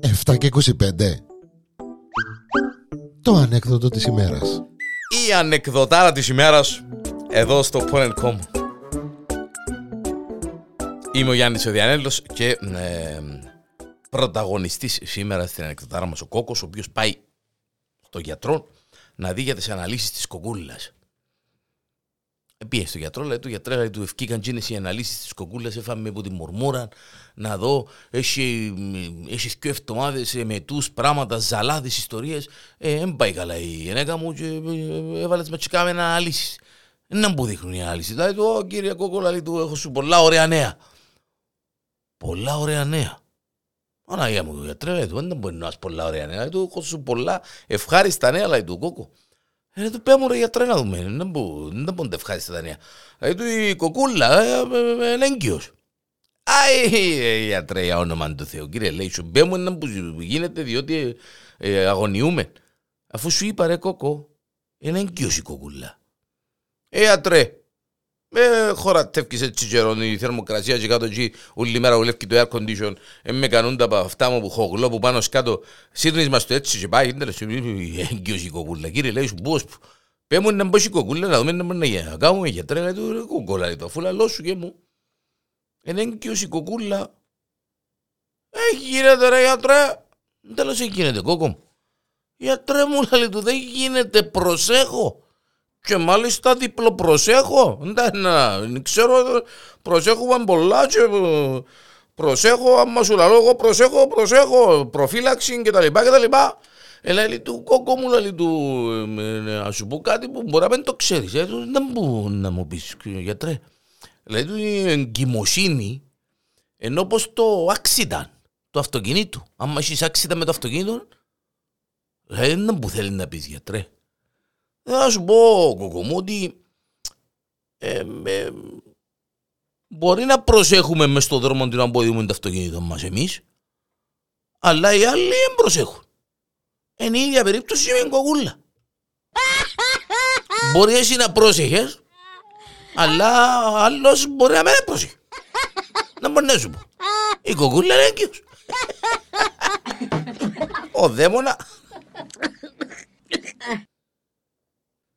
Εφτά και 25 Το ανέκδοτο της ημέρας. Η ανεκδοτάρα της ημέρας εδώ στο Porn.com Είμαι ο Γιάννης ο Διανέλος και ε, πρωταγωνιστής σήμερα στην ανεκδοτάρα μας ο Κόκος ο οποίος πάει στο γιατρό να δει για τις αναλύσεις της κοκκούλας. Πήγε στο γιατρό, λέει του γιατρέ, λέει του ευκήκαν τζίνες οι αναλύσεις της κοκκούλας, έφαμε από τη μουρμούρα να δω, έχει, έχεις και εβδομάδες ε, με τους πράγματα, ζαλάδες ιστορίες, ε, δεν πάει καλά η γυναίκα μου και ε, έβαλε τις ματσικά με αναλύσεις. Δεν μου δείχνουν οι αναλύσεις. Δηλαδή του, κύριε Κόκκολα, λέει του, έχω σου πολλά ωραία νέα. Πολλά ωραία νέα. Αναγία μου, γιατρέ, λέει του, δεν μπορεί να έχει πολλά ωραία νέα. Λέει του, έχω σου πολλά ευχάριστα νέα, λέει του, Κόκκο. Ε, του πέμω ρε γιατρέ να δούμε, δεν μπορούν να ευχάριστα τα νέα. Ε, του η κοκούλα, είναι έγκυος. Αϊ, γιατρέ, για όνομα του Θεού, κύριε, λέει, σου πέμω να που γίνεται διότι αγωνιούμε. Αφού σου είπα ρε κόκο, είναι έγκυος η κοκούλα. Ε, γιατρέ, με χωρατεύκεις έτσι καιρό η θερμοκρασία και κάτω εκεί όλη μέρα ουλεύκει το air condition. Ε, με κανούν τα αυτά μου που χογλώ που πάνω σκάτω. Σύρνεις μας το έτσι και πάει ίντερνετ έγκυος η κοκούλα κύριε λέει σου πώς πέ μου να μπω η κοκούλα να δούμε να μπορεί να κάνουμε γιατρέ λέει του κοκούλα λέει το αφού λαλό σου και μου είναι έγκυος η κοκούλα ε γίνεται ρε γιατρέ τέλος έχει γίνεται κόκο μου γιατρέ μου λέει του δεν γίνεται προσέχω και μάλιστα διπλοπροσέχω. Δεν ξέρω, προσέχω πολλά και ε, προσέχω, άμα σου λαλώ εγώ προσέχω, προσέχω, προφύλαξη και τα λοιπά και τα λοιπά. Έλα λέει του κόκκο μου, λέει του, ε, να σου πω κάτι που μπορεί να μην το ξέρεις, ε, δεν μπορεί να μου πεις γιατρέ. Λέει του η εγκυμοσύνη, ενώ πως το άξιταν το αυτοκίνητο. Άμα έχεις άξιτα με το αυτοκίνητο, δεν που θέλει να πεις γιατρέ. Θα σου πω, κοκομού, ότι ε, ε, μπορεί να προσέχουμε μες στον δρόμο την αποδείγουμε το αυτοκίνητο μας εμείς, αλλά οι άλλοι δεν προσέχουν. Είναι η ίδια περίπτωση με την κοκούλα. μπορεί εσύ να πρόσεχες, αλλά άλλος μπορεί να μην πρόσεχε. Να μπορεί να σου πω. Η κοκούλα είναι έγκυος. Ο δαίμονα